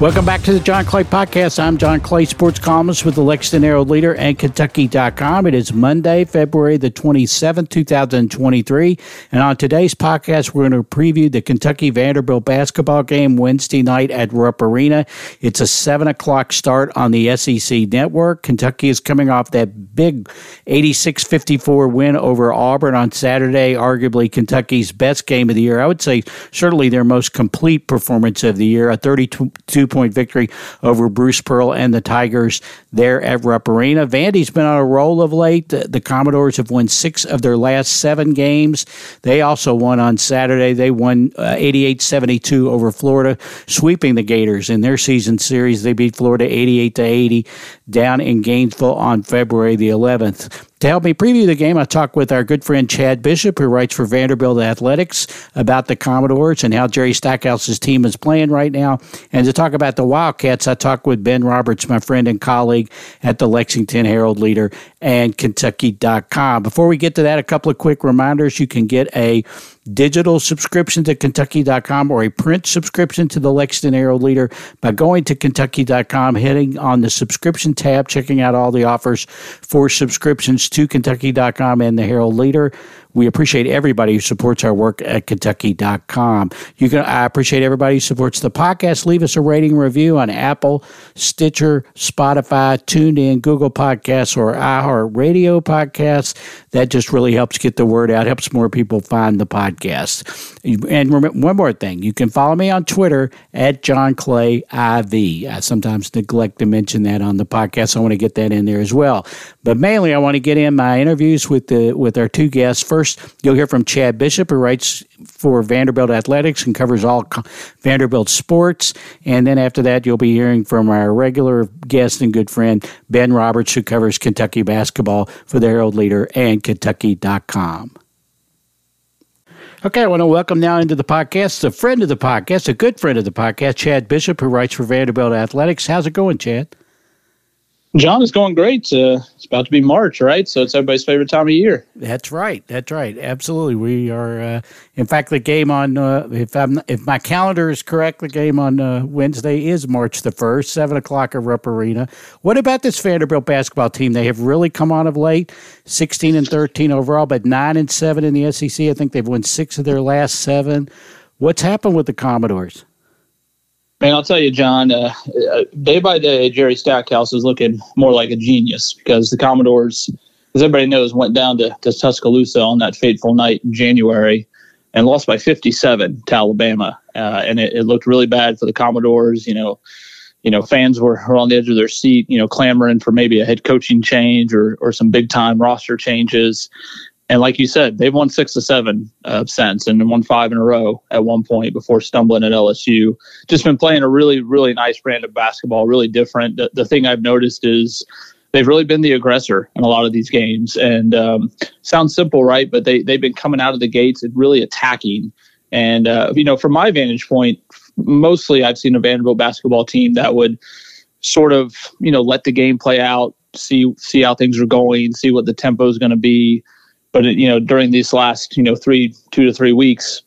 Welcome back to the John Clay Podcast. I'm John Clay, sports columnist with the Lexington Herald Leader and Kentucky.com. It is Monday, February the 27th, 2023. And on today's podcast, we're going to preview the Kentucky Vanderbilt basketball game Wednesday night at Rupp Arena. It's a 7 o'clock start on the SEC network. Kentucky is coming off that big 86 54 win over Auburn on Saturday, arguably Kentucky's best game of the year. I would say certainly their most complete performance of the year, a 32 point victory over Bruce Pearl and the Tigers there at Rupp Arena. Vandy's been on a roll of late. The, Commodores have won six of their last seven games. They also won on Saturday. They won uh, 88 72 over Florida, sweeping the Gators in their season series. They beat Florida 88 to 80 down in Gainesville on February the 11th. To help me preview the game, I talked with our good friend Chad Bishop, who writes for Vanderbilt Athletics about the Commodores and how Jerry Stackhouse's team is playing right now. And to talk about the Wildcats, I talked with Ben Roberts, my friend and colleague at the Lexington Herald Leader and Kentucky.com. Before we get to that, a couple of quick reminders. You can get a digital subscription to Kentucky.com or a print subscription to the Lexington Herald Leader by going to Kentucky.com, hitting on the subscription tab, checking out all the offers for subscriptions to Kentucky.com and the Herald Leader. We appreciate everybody who supports our work at Kentucky.com. You can I appreciate everybody who supports the podcast. Leave us a rating review on Apple, Stitcher, Spotify, TuneIn, Google Podcasts, or iHeartRadio Podcasts. That just really helps get the word out, helps more people find the podcast. And one more thing, you can follow me on Twitter at John Clay IV. I sometimes neglect to mention that on the podcast. I want to get that in there as well. But mainly, I want to get in my interviews with the with our two guests. First, you'll hear from Chad Bishop, who writes for Vanderbilt Athletics and covers all Vanderbilt sports. And then after that, you'll be hearing from our regular guest and good friend Ben Roberts, who covers Kentucky basketball for the Herald Leader and Kentucky.com. Okay, I want to welcome now into the podcast a friend of the podcast, a good friend of the podcast, Chad Bishop, who writes for Vanderbilt Athletics. How's it going, Chad? John is going great. Uh, it's about to be March, right? So it's everybody's favorite time of year. That's right. That's right. Absolutely. We are. Uh, in fact, the game on uh, if I'm if my calendar is correct, the game on uh, Wednesday is March the first, seven o'clock at Rupp Arena. What about this Vanderbilt basketball team? They have really come on of late. Sixteen and thirteen overall, but nine and seven in the SEC. I think they've won six of their last seven. What's happened with the Commodores? Man, I'll tell you, John. Uh, uh, day by day, Jerry Stackhouse is looking more like a genius because the Commodores, as everybody knows, went down to, to Tuscaloosa on that fateful night in January and lost by 57 to Alabama, uh, and it, it, looked really bad for the Commodores. You know, you know, fans were, were on the edge of their seat, you know, clamoring for maybe a head coaching change or or some big time roster changes. And like you said, they've won six to seven uh, since and won five in a row at one point before stumbling at LSU. Just been playing a really, really nice brand of basketball, really different. The, the thing I've noticed is they've really been the aggressor in a lot of these games. And um, sounds simple, right? But they, they've been coming out of the gates and really attacking. And, uh, you know, from my vantage point, mostly I've seen a Vanderbilt basketball team that would sort of, you know, let the game play out, see see how things are going, see what the tempo is going to be but you know during these last you know three two to three weeks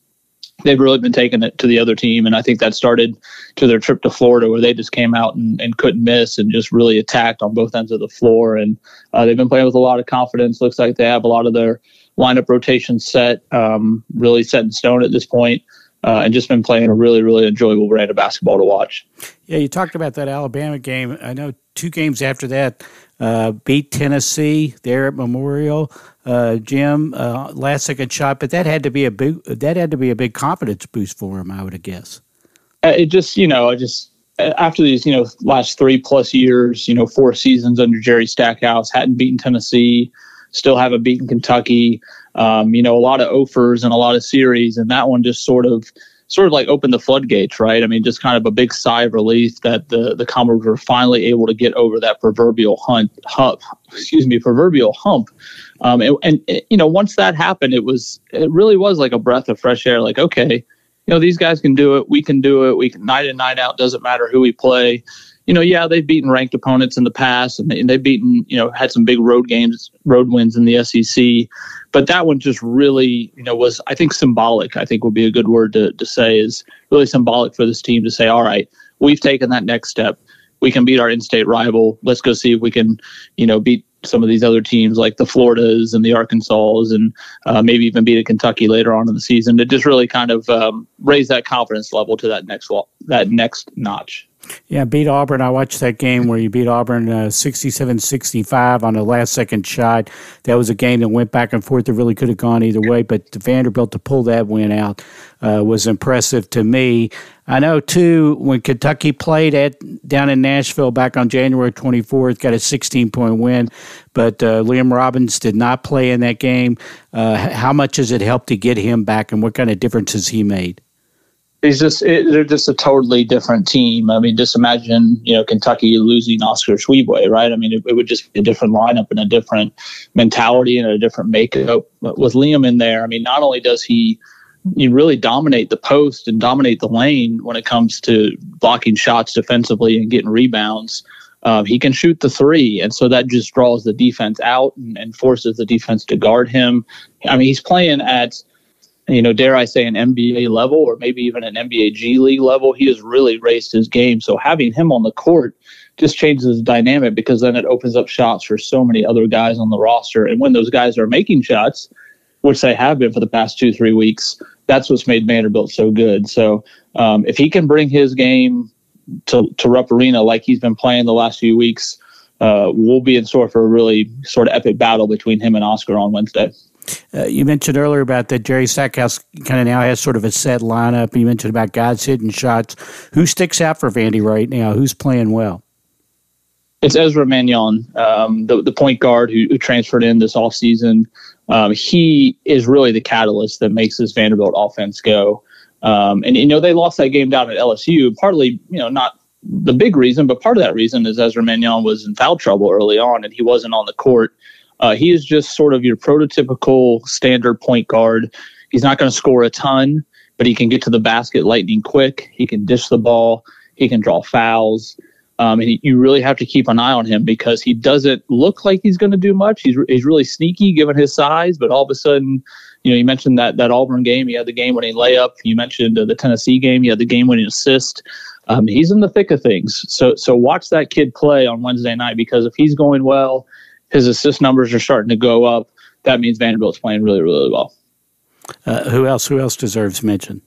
they've really been taking it to the other team. And i think that started to their trip to florida where they just came out and, and couldn't miss and just really attacked on both ends of the floor. And uh, they've been playing with a lot of confidence. Looks like they have a lot of their lineup rotation set um, really set in stone at this point uh, and just been playing a really, really enjoyable brand of basketball to watch. Yeah, you talked about that Alabama game. I know two games after that, uh, beat Tennessee there at Memorial uh, Gym, uh, last second shot, but that had to be a big that had to be a big confidence boost for him, I would guess. Uh, it just you know, I just uh, after these you know last three plus years, you know, four seasons under Jerry Stackhouse, hadn't beaten Tennessee, still haven't beaten Kentucky. Um, you know, a lot of offers and a lot of series, and that one just sort of sort of like opened the floodgates, right? I mean, just kind of a big sigh of relief that the the Commodores were finally able to get over that proverbial hunt, hump, excuse me, proverbial hump. Um, and, and you know, once that happened, it was it really was like a breath of fresh air. Like, okay, you know, these guys can do it. We can do it. We can night in night out. Doesn't matter who we play. You know, yeah, they've beaten ranked opponents in the past, and, they, they've beaten, you know, had some big road games, road wins in the SEC but that one just really, you know, was I think symbolic. I think would be a good word to, to say is really symbolic for this team to say, all right, we've taken that next step. We can beat our in-state rival. Let's go see if we can, you know, beat some of these other teams like the Floridas and the Arkansas and uh, maybe even beat a Kentucky later on in the season to just really kind of um, raise that confidence level to that next that next notch. Yeah, beat Auburn. I watched that game where you beat Auburn uh, 67-65 on a last-second shot. That was a game that went back and forth. It really could have gone either way, but Vanderbilt to pull that win out uh, was impressive to me. I know too when Kentucky played at down in Nashville back on January 24th, got a 16-point win, but uh, Liam Robbins did not play in that game. Uh, how much has it helped to get him back, and what kind of difference has he made? He's just it, they're just a totally different team. I mean, just imagine you know Kentucky losing Oscar Tshiebwe, right? I mean, it, it, would just be a different lineup and a different mentality and a different makeup. But with Liam in there, I mean, not only does he you really dominate the post and dominate the lane when it comes to blocking shots defensively and getting rebounds. Um, he can shoot the three, and so that just draws the defense out and, and forces the defense to guard him. I mean, he's playing at you know, dare I say, an NBA level or maybe even an NBA G League level. He has really raised his game. So having him on the court just changes the dynamic because then it opens up shots for so many other guys on the roster. And when those guys are making shots, which they have been for the past two, three weeks, that's what's made Vanderbilt so good. So um, if he can bring his game to, to Rupp Arena like he's been playing the last few weeks, uh, we'll be in store for a really sort of epic battle between him and Oscar on Wednesday. Uh, you mentioned earlier about that Jerry Stackhouse kind of now has sort of a set lineup. You mentioned about guys hitting shots. Who sticks out for Vandy right now? Who's playing well? It's Ezra Manjon, um, the, the point guard who, who transferred in this offseason. Um, he is really the catalyst that makes this Vanderbilt offense go. Um, and, you know, they lost that game down at LSU, partly, you know, not the big reason, but part of that reason is Ezra Manjon was in foul trouble early on and he wasn't on the court. Uh, he is just sort of your prototypical standard point guard. He's not going to score a ton, but he can get to the basket lightning quick. He can dish the ball. He can draw fouls. Um, and he, you really have to keep an eye on him because he doesn't look like he's going to do much. He's, he's really sneaky given his size, but all of a sudden, you know, you mentioned that that Auburn game. He had the game winning layup. You mentioned uh, the Tennessee game. He had the game winning assist. Um, he's in the thick of things. So so watch that kid play on Wednesday night because if he's going well his assist numbers are starting to go up. That means Vanderbilt's playing really, really well. Uh, who else? Who else deserves mention?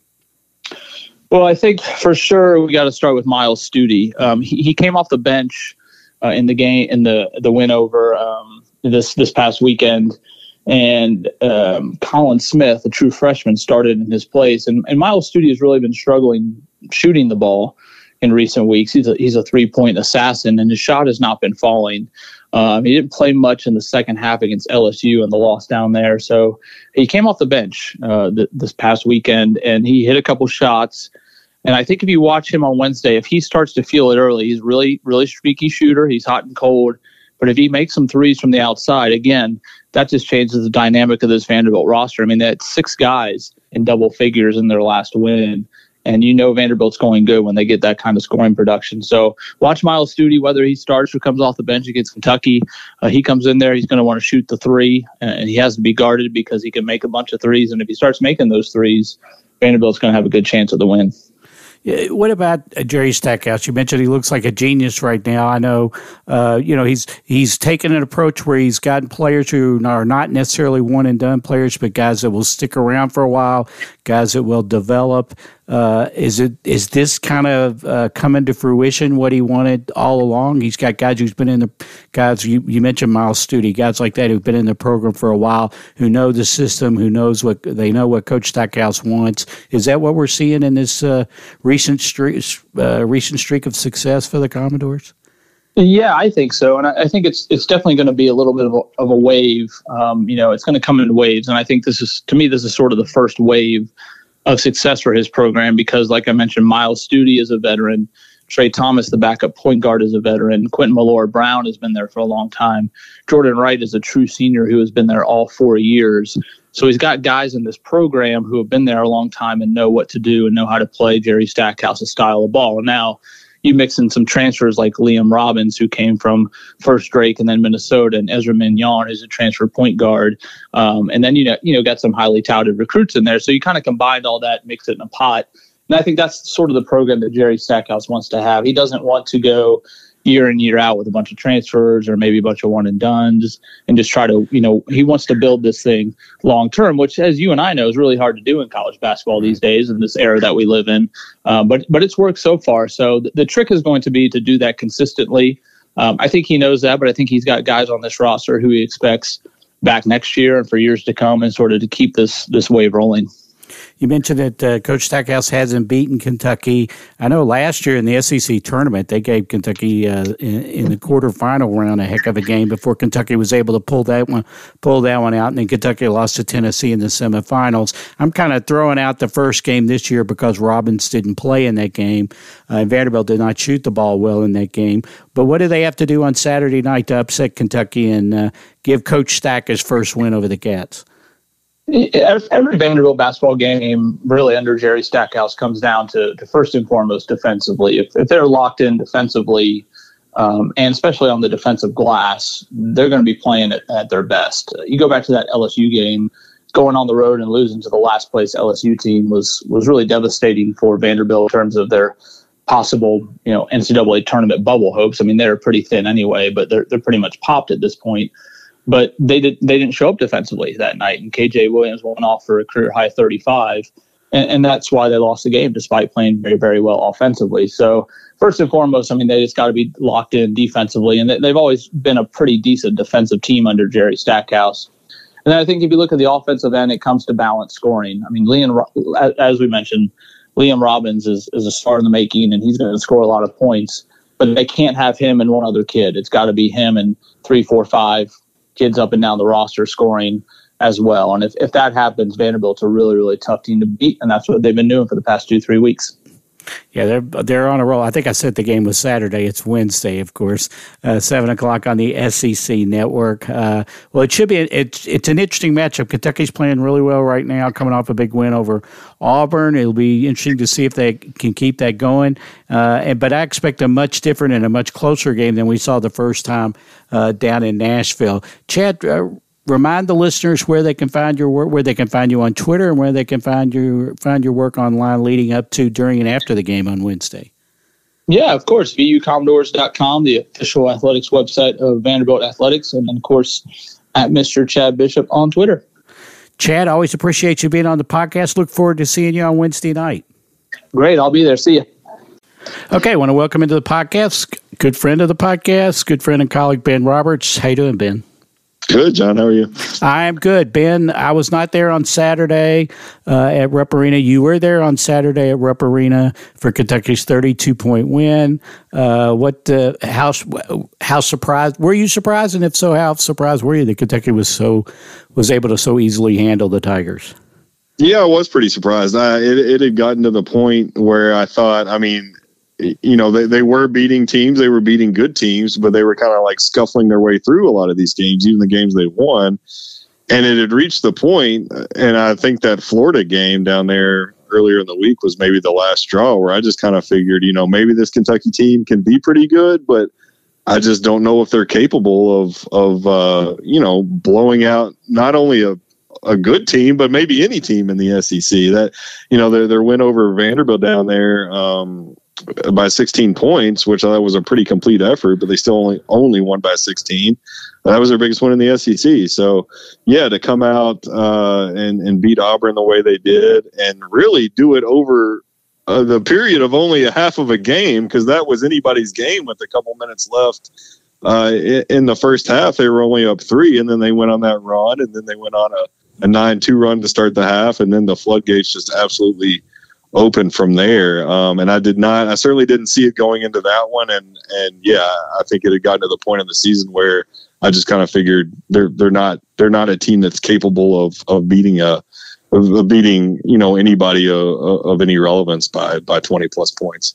Well, I think for sure we got to start with Myles Stute. Um, he, he, came off the bench uh, in the game in the the win over um, this this past weekend, and um, Colin Smith, a true freshman, started in his place. And, and Myles Stute has really been struggling shooting the ball in recent weeks. He's a, he's a three point assassin, and his shot has not been falling. Um, he didn't play much in the second half against LSU and the loss down there. So he came off the bench uh, th- this past weekend and he hit a couple shots. And I think if you watch him on Wednesday, if he starts to feel it early, he's really, really streaky shooter. He's hot and cold. But if he makes some threes from the outside, again, that just changes the dynamic of this Vanderbilt roster. I mean, they had six guys in double figures in their last win and you know Vanderbilt's going good when they get that kind of scoring production. So watch Myles Stute, whether he starts or comes off the bench against Kentucky. Uh, he comes in there, he's going to want to shoot the three, and he has to be guarded because he can make a bunch of threes. And if he starts making those threes, Vanderbilt's going to have a good chance of the win. What about uh, Jerry Stackhouse? You mentioned he looks like a genius right now. I know, uh, you know, he's he's taken an approach where he's gotten players who are not necessarily one and done players, but guys that will stick around for a while, guys that will develop. Uh, is it is this kind of uh, coming to fruition what he wanted all along? He's got guys who's been in the guys you, you mentioned Myles Stute, guys like that who've been in the program for a while, who know the system, who knows what they know what Coach Stackhouse wants. Is that what we're seeing in this uh, recent streak uh, recent streak of success for the Commodores? Yeah, I think so, and I, I think it's it's definitely going to be a little bit of a, of a wave. Um, you know, it's going to come in waves, and I think this is to me this is sort of the first wave of success for his program because, like I mentioned, Myles Stute is a veteran. Trey Thomas, the backup point guard, is a veteran. Quentin Millora-Brown has been there for a long time. Jordan Wright is a true senior who has been there all four years. So he's got guys in this program who have been there a long time and know what to do and know how to play Jerry Stackhouse's style of ball. And now you mix in some transfers like Liam Robbins, who came from First Drake and then Minnesota, and Ezra Manjon, who's a transfer point guard, um, and then you know you know got some highly touted recruits in there. So you kind of combined all that, mix it in a pot, And I think that's sort of the program that Jerry Stackhouse wants to have. He doesn't want to go year in year out with a bunch of transfers or maybe a bunch of one and dones and just try to you know he wants to build this thing long term which as you and i know is really hard to do in college basketball these days in this era that we live in. Um, but but it's worked so far. So the, the, trick is going to be to do that consistently. Um, i think he knows that but i think he's got guys on this roster who he expects back next year and for years to come and sort of to keep this this wave rolling you mentioned that uh, Coach Stackhouse hasn't beaten Kentucky. I know last year in the SEC tournament, they gave Kentucky uh, in, in, the quarterfinal round a heck of a game before Kentucky was able to pull that one pull that one out, and then Kentucky lost to Tennessee in the semifinals. I'm kind of throwing out the first game this year because Robbins didn't play in that game. Uh, Vanderbilt did not shoot the ball well in that game. But what do they have to do on Saturday night to upset Kentucky and uh, give Coach Stack his first win over the Cats? Every Vanderbilt basketball game, really under Jerry Stackhouse, comes down to, to first and foremost defensively. If, if they're locked in defensively, um, and especially on the defensive glass, they're going to be playing at, at their best. You go back to that LSU game, going on the road and losing to the last place LSU team was was really devastating for Vanderbilt in terms of their possible, you know, NCAA tournament bubble hopes. I mean, they're pretty thin anyway, but they're they're pretty much popped at this point but they did they didn't show up defensively that night. And KJ Williams went off for a career high 35, and, and that's why they lost the game despite playing very very well offensively. So first and foremost, I mean they just got to be locked in defensively, and they've always been a pretty decent defensive team under Jerry Stackhouse. And then I think if you look at the offensive end, it comes to balance scoring. I mean, Liam, as we mentioned, Liam Robbins is, is a star in the making, and he's going to score a lot of points. But they can't have him and one other kid. It's got to be him and three, four, five kids up and down the roster scoring as well. And if, if that happens, Vanderbilt's a really, really tough team to beat. And that's what they've been doing for the past two, three weeks. Yeah, they're they're on a roll. I think I said the game was Saturday. It's Wednesday, of course, uh, seven o'clock on the SEC network. Uh, well, it should be. It's it's an interesting matchup. Kentucky's playing really well right now, coming off a big win over Auburn. It'll be interesting to see if they can keep that going. Uh, and, but I expect a much different and a much closer game than we saw the first time uh, down in Nashville. Chad, uh, remind the listeners where they can find your work, where they can find you on Twitter, and where they can find your find your work online leading up to, during, and after the game on Wednesday. Yeah, of course. VUCommodores.com, the official athletics website of Vanderbilt Athletics, and then, of course, at Mr. Chad Bishop on Twitter. Chad, always appreciate you being on the podcast. Look forward to seeing you on Wednesday night. Great. I'll be there. See you. Okay, I want to welcome into the podcast. Good friend of the podcast, good friend and colleague Ben Roberts. How you doing, Ben? Good, John. How are you? I am good. Ben, I was not there on Saturday uh, at Rupp Arena. You were there on Saturday at Rupp Arena for Kentucky's 32 point win. Uh, what, uh, how, how surprised were you surprised? And if so, how surprised were you that Kentucky was so, was able to so easily handle the Tigers? Yeah, I was pretty surprised. I, it, it had gotten to the point where I thought, I mean, you know, they, they were beating teams, they were beating good teams, but they were kind of like scuffling their way through a lot of these games, even the games they won. And it had reached the point, and I think that Florida game down there earlier in the week was maybe the last straw where I just kind of figured, you know, maybe this Kentucky team can be pretty good, but I just don't know if they're capable of of uh, you know blowing out not only a a good team, but maybe any team in the SEC. That you know their their win over Vanderbilt down there. Um, by 16 points, which I thought was a pretty complete effort, but they still only only won by 16. That was their biggest win in the SEC. So, yeah, to come out uh, and and beat Auburn the way they did, and really do it over uh, the period of only a half of a game, because that was anybody's game with a couple minutes left. Uh, in the first half, they were only up three, and then they went on that run, and then they went on a, a nine-two run to start the half, and then the floodgates just absolutely open from there. Um, and I did not, I certainly didn't see it going into that one. And, and yeah, I think it had gotten to the point in the season where I just kind of figured they're, they're not, they're not a team that's capable of, of beating a, of beating, you know, anybody of, of any relevance by, by 20 plus points.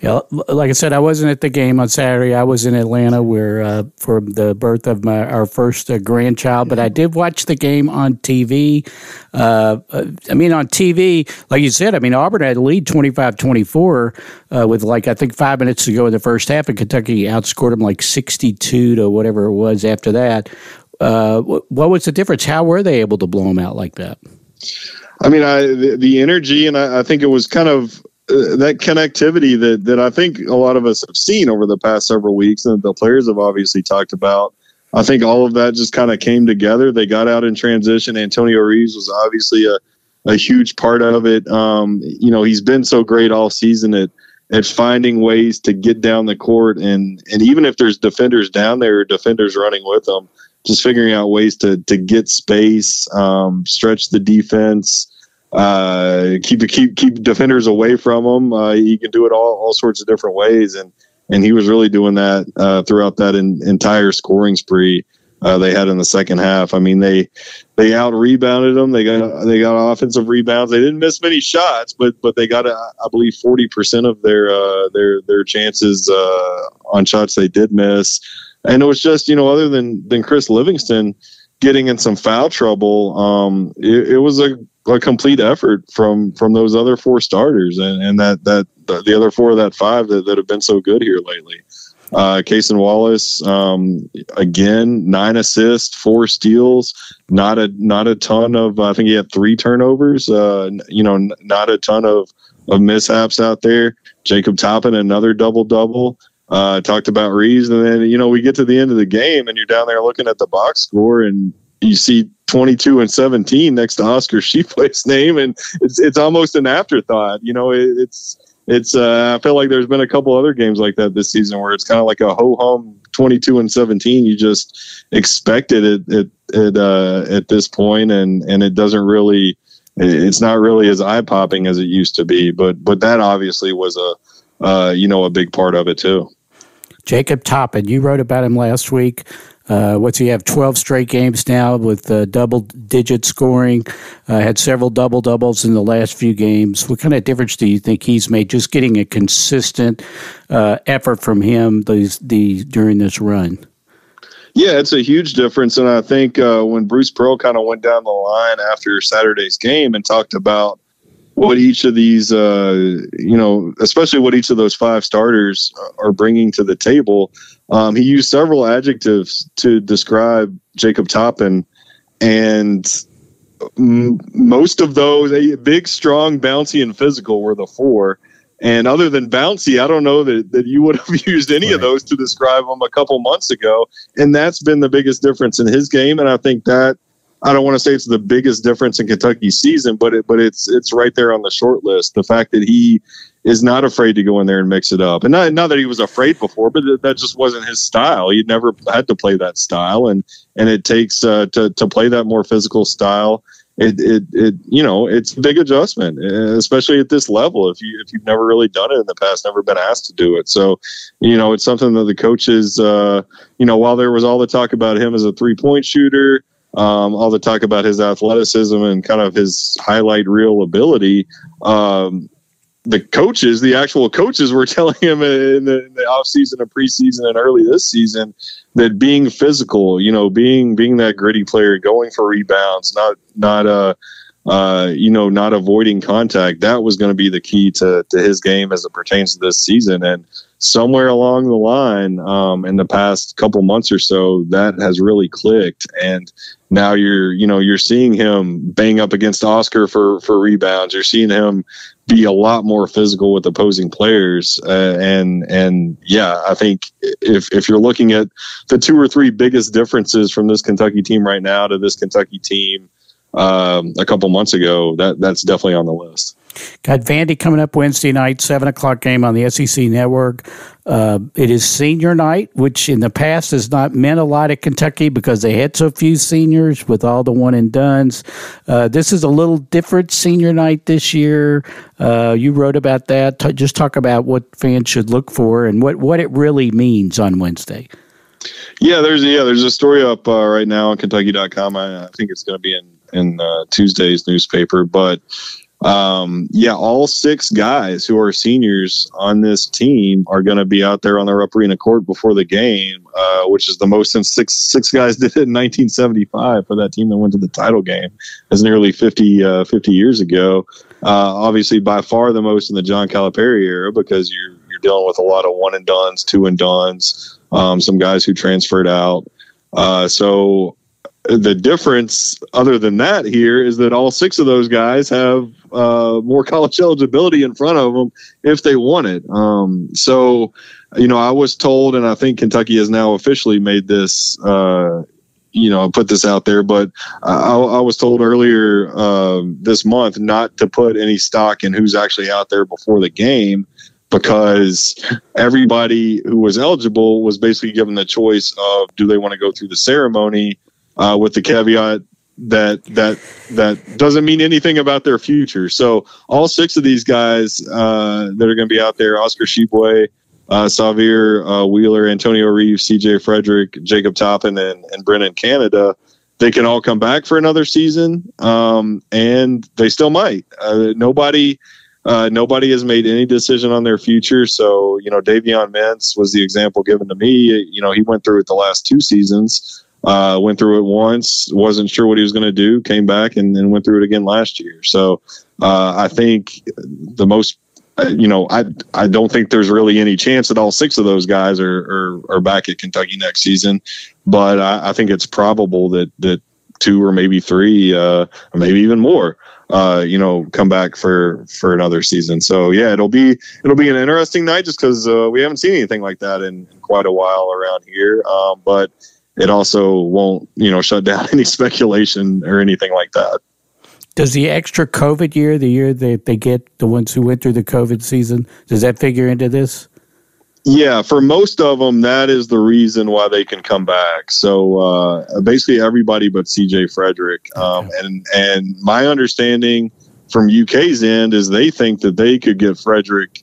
Yeah, like I said, I wasn't at the game on Saturday. I was in Atlanta where uh, for the birth of my our first uh, grandchild. But I did watch the game on TV. Uh, uh, I mean, on TV, like you said, I mean Auburn had a lead 25-24 uh, with like I think five minutes to go in the first half, and Kentucky outscored them like sixty-two to whatever it was after that. Uh, what was the difference? How were they able to blow them out like that? I mean, I the, the energy, and I, I, think it was kind of uh, that connectivity that that I think a lot of us have seen over the past several weeks, and the players have obviously talked about. I think all of that just kind of came together. They got out in transition. Antonio Reeves was obviously a, a huge part of it. Um, you know, he's been so great all season at at finding ways to get down the court, and and even if there's defenders down there, or defenders running with them, just figuring out ways to to get space, um, stretch the defense uh, keep keep keep defenders away from him. Uh, he can do it all all sorts of different ways, and and he was really doing that uh, throughout that in, entire scoring spree uh, they had in the second half. I mean, they they out rebounded them. They got they got offensive rebounds. They didn't miss many shots, but but they got I believe forty percent of their uh, their their chances uh, on shots they did miss. And it was just you know other than than Chris Livingston getting in some foul trouble, um, it, it was a a complete effort from from those other four starters and, and that that the other four of that five that, that have been so good here lately. Uh, Cason Wallace, um, again, nine assists, four steals, not a not a ton of. I think he had three turnovers. Uh, you know, not a ton of of mishaps out there. Jacob Toppin, another double double. Uh, talked about Reeves, and then you know we get to the end of the game, and you're down there looking at the box score, and you see 22 and 17 next to Oscar Tshiebwe's name, and it's it's almost an afterthought. You know, it, it's it's. Uh, I feel like there's been a couple other games like that this season where it's kind of like a ho hum 22 and 17. You just expect it at at, uh, at this point, and and it doesn't really. It's not really as eye popping as it used to be, but but that obviously was a uh, you know a big part of it too. Jacob Toppin, you wrote about him last week. Uh, what's he have? 12 straight games now with uh, double digit scoring. Uh, had several double doubles in the last few games. What kind of difference do you think he's made just getting a consistent uh, effort from him these, the, during this run? Yeah, it's a huge difference. And I think uh, when Bruce Pearl kind of went down the line after Saturday's game and talked about what each of these, uh, you know, especially what each of those five starters are bringing to the table. Um, he used several adjectives to describe Jacob Toppin, and m- most of those, a big, strong, bouncy, and physical, were the four. And other than bouncy, I don't know that, that you would have used any right. of those to describe him a couple months ago. And that's been the biggest difference in his game. And I think that I don't want to say it's the biggest difference in Kentucky's season, but it, but it's it's right there on the short list. The fact that he is not afraid to go in there and mix it up, and not, not that he was afraid before, but that just wasn't his style. He'd never had to play that style, and and it takes uh, to to play that more physical style. It, it it you know it's a big adjustment, especially at this level. If you if you've never really done it in the past, never been asked to do it, so you know it's something that the coaches, uh, you know, while there was all the talk about him as a three point shooter um, all the talk about his athleticism and kind of his highlight reel ability. Um, the coaches, the actual coaches, were telling him in the, in the offseason and preseason and early this season that being physical, you know, being being that gritty player, going for rebounds, not not uh, uh, you know, not avoiding contact, that was going to be the key to to his game as it pertains to this season. And somewhere along the line, um, in the past couple months or so, that has really clicked. And now you're you know you're seeing him bang up against Oscar for for rebounds. You're seeing him be a lot more physical with opposing players, uh, and and yeah, I think if if you're looking at the two or three biggest differences from this Kentucky team right now to this Kentucky team um, a couple months ago, that that's definitely on the list. Got Vandy coming up Wednesday night, seven o'clock game on the SEC Network. Uh, it is senior night, which in the past has not meant a lot at Kentucky because they had so few seniors with all the one and duns. Uh, this is a little different senior night this year. Uh, you wrote about that. T- just talk about what fans should look for and what, what it really means on Wednesday. Yeah, there's yeah, there's a story up uh, right now on Kentucky.com. I, I think it's going to be in in uh, Tuesday's newspaper, but um, yeah, all six guys who are seniors on this team are going to be out there on the Rupp Arena court before the game, uh, which is the most since six six guys did it in 1975 for that team that went to the title game. as nearly 50, uh, 50 years ago. Uh, obviously, by far the most in the John Calipari era because you're you're dealing with a lot of one and duns, two and duns, um, some guys who transferred out. Uh, so the difference, other than that, here is that all six of those guys have uh, more college eligibility in front of them if they want it. Um, so, you know, I was told, and I think Kentucky has now officially made this. Uh, you know, put this out there, but I, I was told earlier uh, this month not to put any stock in who's actually out there before the game because everybody who was eligible was basically given the choice of do they want to go through the ceremony uh, with the caveat that that that doesn't mean anything about their future. So all six of these guys uh, that are going to be out there: Oscar Tshiebwe, uh, uh, Wheeler, Antonio Reeves, C.J. Frederick, Jacob Toppin, and, and Brennan Canada. They can all come back for another season, um, and they still might. Uh, nobody. Uh, nobody has made any decision on their future. So, you know, Davion Mintz was the example given to me. You know, he went through it the last two seasons. Uh, went through it once, wasn't sure what he was going to do, came back and, and went through it again last year. So uh, I think the most, uh, you know, I I don't think there's really any chance that all six of those guys are are, are back at Kentucky next season, but I, I think it's probable that that two or maybe three, uh, maybe even more. Uh, you know, come back for for another season. So yeah, it'll be it'll be an interesting night just because uh, we haven't seen anything like that in, in quite a while around here. Um, but it also won't, you know, shut down any speculation or anything like that. Does the extra COVID year, the year that they get the ones who went through the COVID season, does that figure into this? Yeah, for most of them, that is the reason why they can come back. So uh, basically, everybody but CJ Frederick. Um, and and my understanding from UK's end is they think that they could give Frederick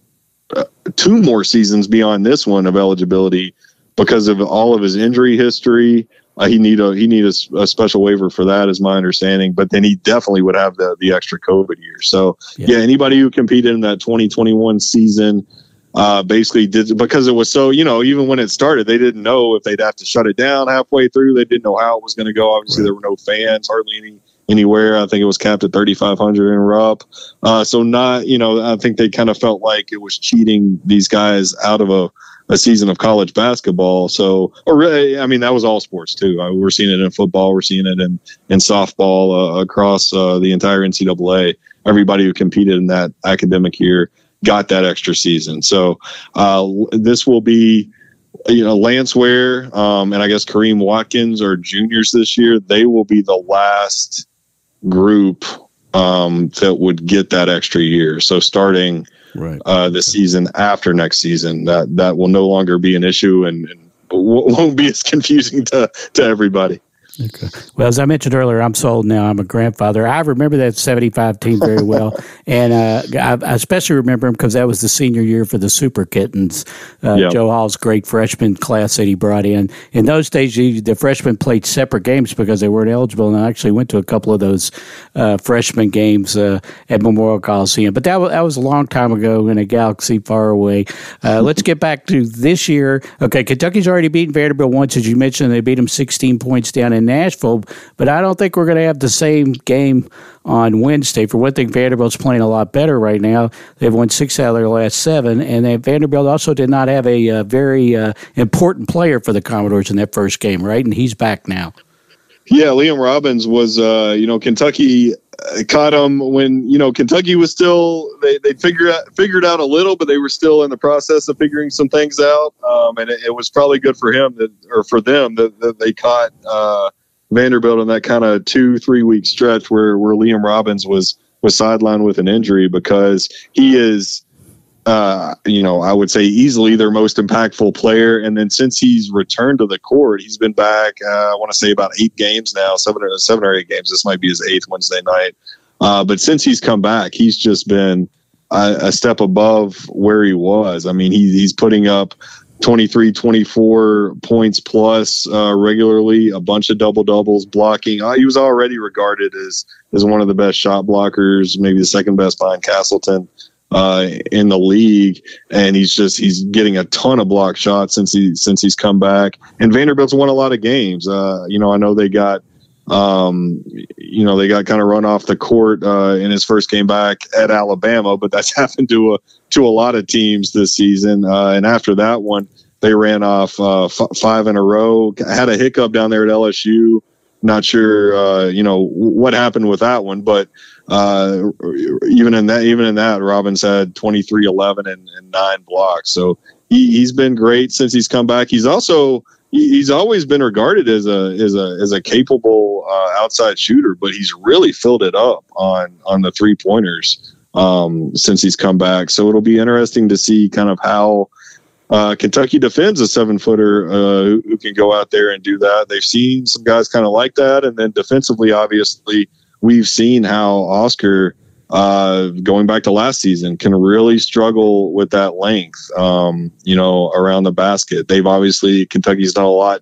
uh, two more seasons beyond this one of eligibility because of all of his injury history. Uh, he need a he need a, a, special waiver for that, is my understanding. But then he definitely would have the the extra COVID year. So yeah, yeah anybody who competed in that 2021 season uh, basically did because it was so you know even when it started they didn't know if they'd have to shut it down halfway through. They didn't know how it was going to go. Obviously, right. there were no fans, hardly any anywhere. I think it was capped at 3,500 in Rupp. Uh, so not, you know, I think they kind of felt like it was cheating these guys out of a a season of college basketball. So, or really, I mean, that was all sports too. Uh, we're seeing it in football. We're seeing it in, in softball uh, across uh, the entire NCAA. Everybody who competed in that academic year got that extra season. So, uh, this will be, you know, Lance Ware um, and I guess Kareem Watkins are juniors this year. They will be the last group um, that would get that extra year. So, starting – right. uh, the season after next season. That that will no longer be an issue and, and won't be as confusing to to everybody. Okay. Well, as I mentioned earlier, I'm sold now. I'm a grandfather. I remember that 75 team very well. and uh, I, I, especially remember him because that was the senior year for the Super Kittens. Uh, yep. Joe Hall's great freshman class that he brought in. In those days, the freshmen played separate games because they weren't eligible. And I actually went to a couple of those uh, freshman games uh, at Memorial Coliseum. But that was, that was a long time ago in a galaxy far away. Uh, let's get back to this year. Okay, Kentucky's already beaten Vanderbilt once, as you mentioned. They beat them 16 points down in Nashville, but I don't think we're going to have the same game on Wednesday. For one thing, Vanderbilt's playing a lot better right now. They've won six out of their last seven, and they, Vanderbilt also did not have a, uh, very uh, important player for the Commodores in that first game, right? And he's back now. Yeah, Liam Robbins was, uh, you know, Kentucky uh, caught him when you know Kentucky was still they they figured out figured out a little, but they were still in the process of figuring some things out. Um, and it, it, was probably good for him that or for them that, that they caught uh, Vanderbilt in that kind of two three week stretch where where Liam Robbins was was sidelined with an injury because he is. Uh, you know, I would say easily their most impactful player. And then since he's returned to the court, he's been back. Uh, I want to say about eight games now, seven or seven or eight games. This might be his eighth Wednesday night. Uh, but since he's come back, he's just been a, a, step above where he was. I mean, he, he's putting up 23, 24 points plus uh, regularly, a bunch of double doubles, blocking. Uh, he was already regarded as as one of the best shot blockers, maybe the second best behind Castleton uh, in the league, and he's just he's getting a ton of block shots since he since he's come back. And Vanderbilt's won a lot of games. Uh, you know, I know they got um, you know, they got kind of run off the court uh, in his first game back at Alabama, but that's happened to a to a lot of teams this season. Uh, and after that one, they ran off uh, f- five in a row. Had a hiccup down there at LSU not sure, uh, you know, what happened with that one, but uh, even in that, even in that, Robbins had 23, 11 and, and nine blocks. So he, he's been great since he's come back. He's also, he's always been regarded as a, as a, as a capable uh, outside shooter, but he's really filled it up on, on the three pointers um, since he's come back. So it'll be interesting to see kind of how, uh, Kentucky defends a seven footer uh, who, who, can go out there and do that. They've seen some guys kind of like that. And then defensively, obviously, we've seen how Oscar, uh, going back to last season, can really struggle with that length, um, you know, around the basket. They've obviously, Kentucky's done a lot.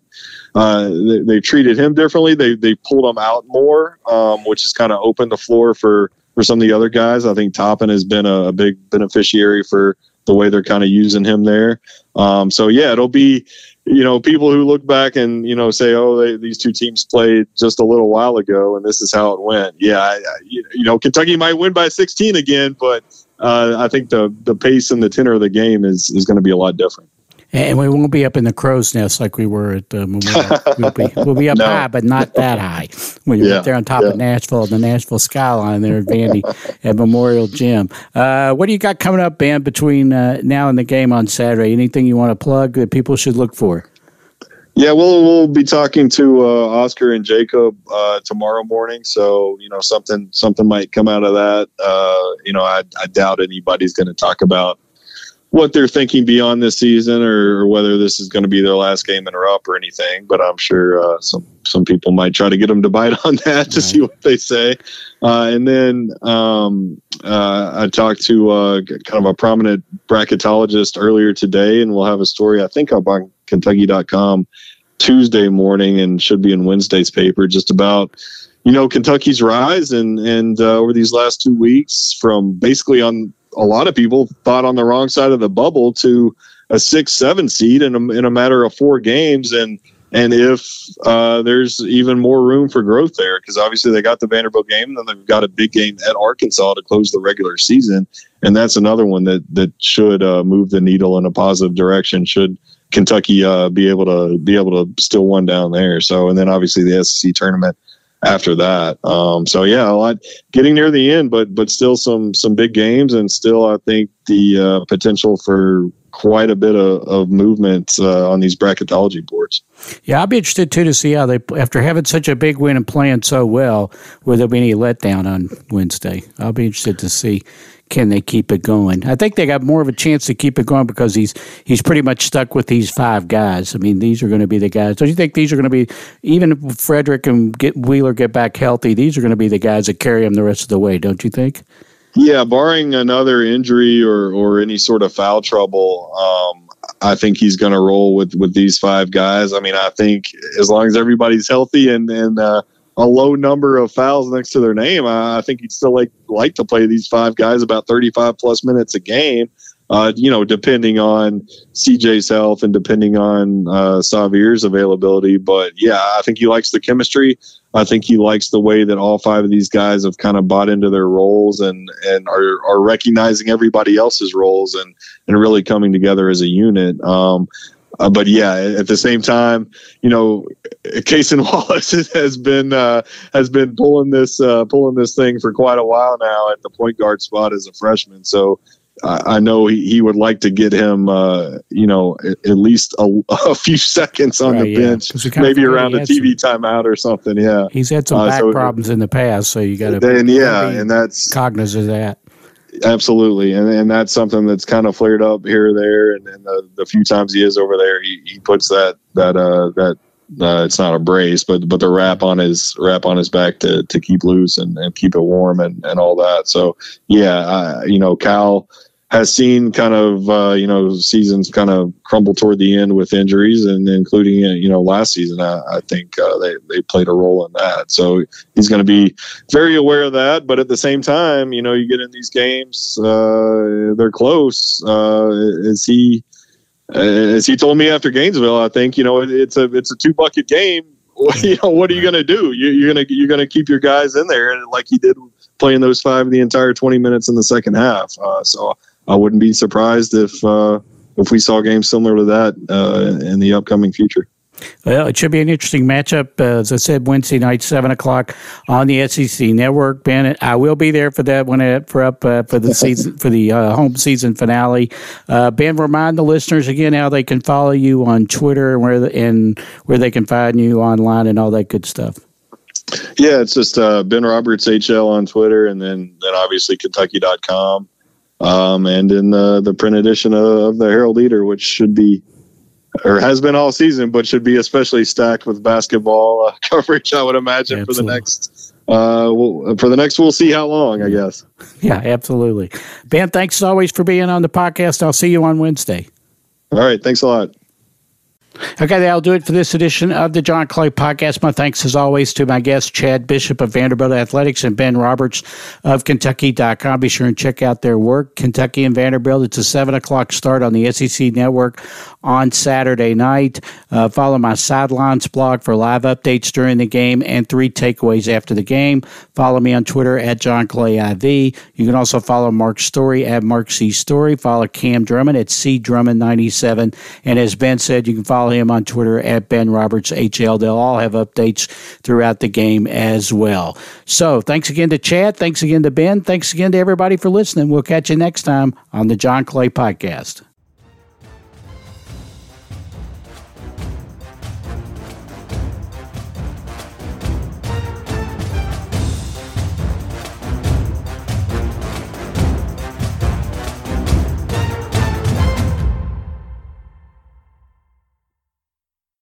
Uh, they, have treated him differently. They, they pulled him out more, um, which has kind of opened the floor for, for some of the other guys. I think Toppin has been a, a big beneficiary for the way they're kind of using him there. Um, so yeah, it'll be, you know, people who look back and you know say, oh, they, these two teams played just a little while ago, and this is how it went. Yeah, I, I, you know, Kentucky might win by 16 again, but uh, I think the the pace and the tenor of the game is is going to be a lot different. And we won't be up in the crow's nest like we were at the Memorial. We'll be, we'll be up no. high, but not that high. When you're yeah. up there on top yeah. of Nashville, the Nashville skyline there at Vandy at Memorial Gym. Uh, what do you got coming up, Ben, between uh, now and the game on Saturday? Anything you want to plug that people should look for? Yeah, we'll we'll be talking to uh, Oscar and Jacob uh, tomorrow morning. So you know something something might come out of that. Uh, you know, I, I doubt anybody's going to talk about what they're thinking beyond this season or, or, whether this is going to be their last game in a row or anything. But I'm sure uh, some some people might try to get them to bite on that to see what they say. Uh, and then um, uh, I talked to uh, kind of a prominent bracketologist earlier today, and we'll have a story I think up on Kentucky.com Tuesday morning, and should be in Wednesday's paper just about you know Kentucky's rise and and uh, over these last two weeks from basically on a lot of people thought on the wrong side of the bubble to a six seven seed in a, in a matter of four games. And and if uh, there's even more room for growth there because obviously they got the Vanderbilt game then they've got a big game at Arkansas to close the regular season. And that's another one that that should uh, move the needle in a positive direction should Kentucky uh, be able to be able to still one down there. So and then obviously the SEC tournament after that. Um, so yeah, a lot getting near the end, but but still some some big games, and still I think the uh, potential for quite a bit of, of movement uh, on these bracketology boards. Yeah, I'll be interested too to see how they after having such a big win and playing so well, will there be any letdown on Wednesday? I'll be interested to see can they keep it going? I think they got more of a chance to keep it going because he's he's pretty much stuck with these five guys. I mean, these are going to be the guys. Don't you think these are going to be even if Frederick and get Wheeler get back healthy? These are going to be the guys that carry him the rest of the way. Don't you think? Yeah, barring another injury or or any sort of foul trouble, um, I think he's going to roll with with these five guys. I mean, I think as long as everybody's healthy and and uh, a low number of fouls next to their name, I, I think he'd still like like to play these five guys about 35 plus minutes a game. Uh, you know, depending on CJ's health and depending on uh, Sahvir's availability. But yeah, I think he likes the chemistry. I think he likes the way that all five of these guys have kind of bought into their roles and and are, are recognizing everybody else's roles and and really coming together as a unit. Um, uh, but yeah, at the same time, you know, Cason Wallace has been uh, has been pulling this uh, pulling this thing for quite a while now at the point guard spot as a freshman. So I, know he, he would like to get him, uh, you know, at, at least a, a, few seconds on right, the bench, yeah. maybe around a TV some, timeout or something. Yeah, he's had some uh, back so problems in the past, so you got to then yeah, and that's cognizant of that. Absolutely, and and that's something that's kind of flared up here or there, and, and the, the few times he is over there, he, he puts that that uh that uh, it's not a brace, but but the wrap on his wrap on his back to to keep loose and, and keep it warm and and all that. So yeah, uh, you know, Cal has seen kind of uh, you know seasons kind of crumble toward the end with injuries, and including uh, you know last season, I, I think uh, they they played a role in that. So he's going to be very aware of that. But at the same time, you know, you get in these games, uh, they're close. Uh, is he? As he told me after Gainesville, I think you know it, it's a it's a two bucket game. you know what are you going to do? You, are gonna you're gonna keep your guys in there, like he did playing those five the entire 20 minutes in the second half. Uh, so I wouldn't be surprised if uh, if we saw games similar to that uh, in the upcoming future. Well, it should be an interesting matchup. Uh, as I said, Wednesday night, seven o'clock on the SEC Network. Ben, I will be there for that one uh, for up uh, for the season for the uh, home season finale. Uh, ben, remind the listeners again how they can follow you on Twitter and where the, and where they can find you online and all that good stuff. Yeah, it's just uh, Ben Roberts HL on Twitter, and then then obviously Kentucky.com, um, and in the the print edition of, of the Herald Leader, which should be or has been all season, but should be especially stacked with basketball uh, coverage. I would imagine absolutely. for the next. Uh, we'll, for the next, we'll see how long. I guess. Yeah, absolutely. Ben, thanks as always for being on the podcast. I'll see you on Wednesday. All right. Thanks a lot. Okay, that'll do it for this edition of the John Clay Podcast. My thanks, as always, to my guests, Chad Bishop of Vanderbilt Athletics and Ben Roberts of Kentucky.com. Be sure and check out their work, Kentucky and Vanderbilt. It's a 7 o'clock start on the SEC Network on Saturday night. Uh, follow my Sidelines blog for live updates during the game and three takeaways after the game. Follow me on Twitter at John Clay IV. You can also follow Mark Story at Mark C. Story. Follow Cam Drummond at C. Drummond97. And as Ben said, you can follow follow him on Twitter at Ben Roberts HL. They'll all have updates throughout the game as well. So thanks again to Chad. Thanks again to Ben. Thanks again to everybody for listening. We'll catch you next time on the John Clay Podcast.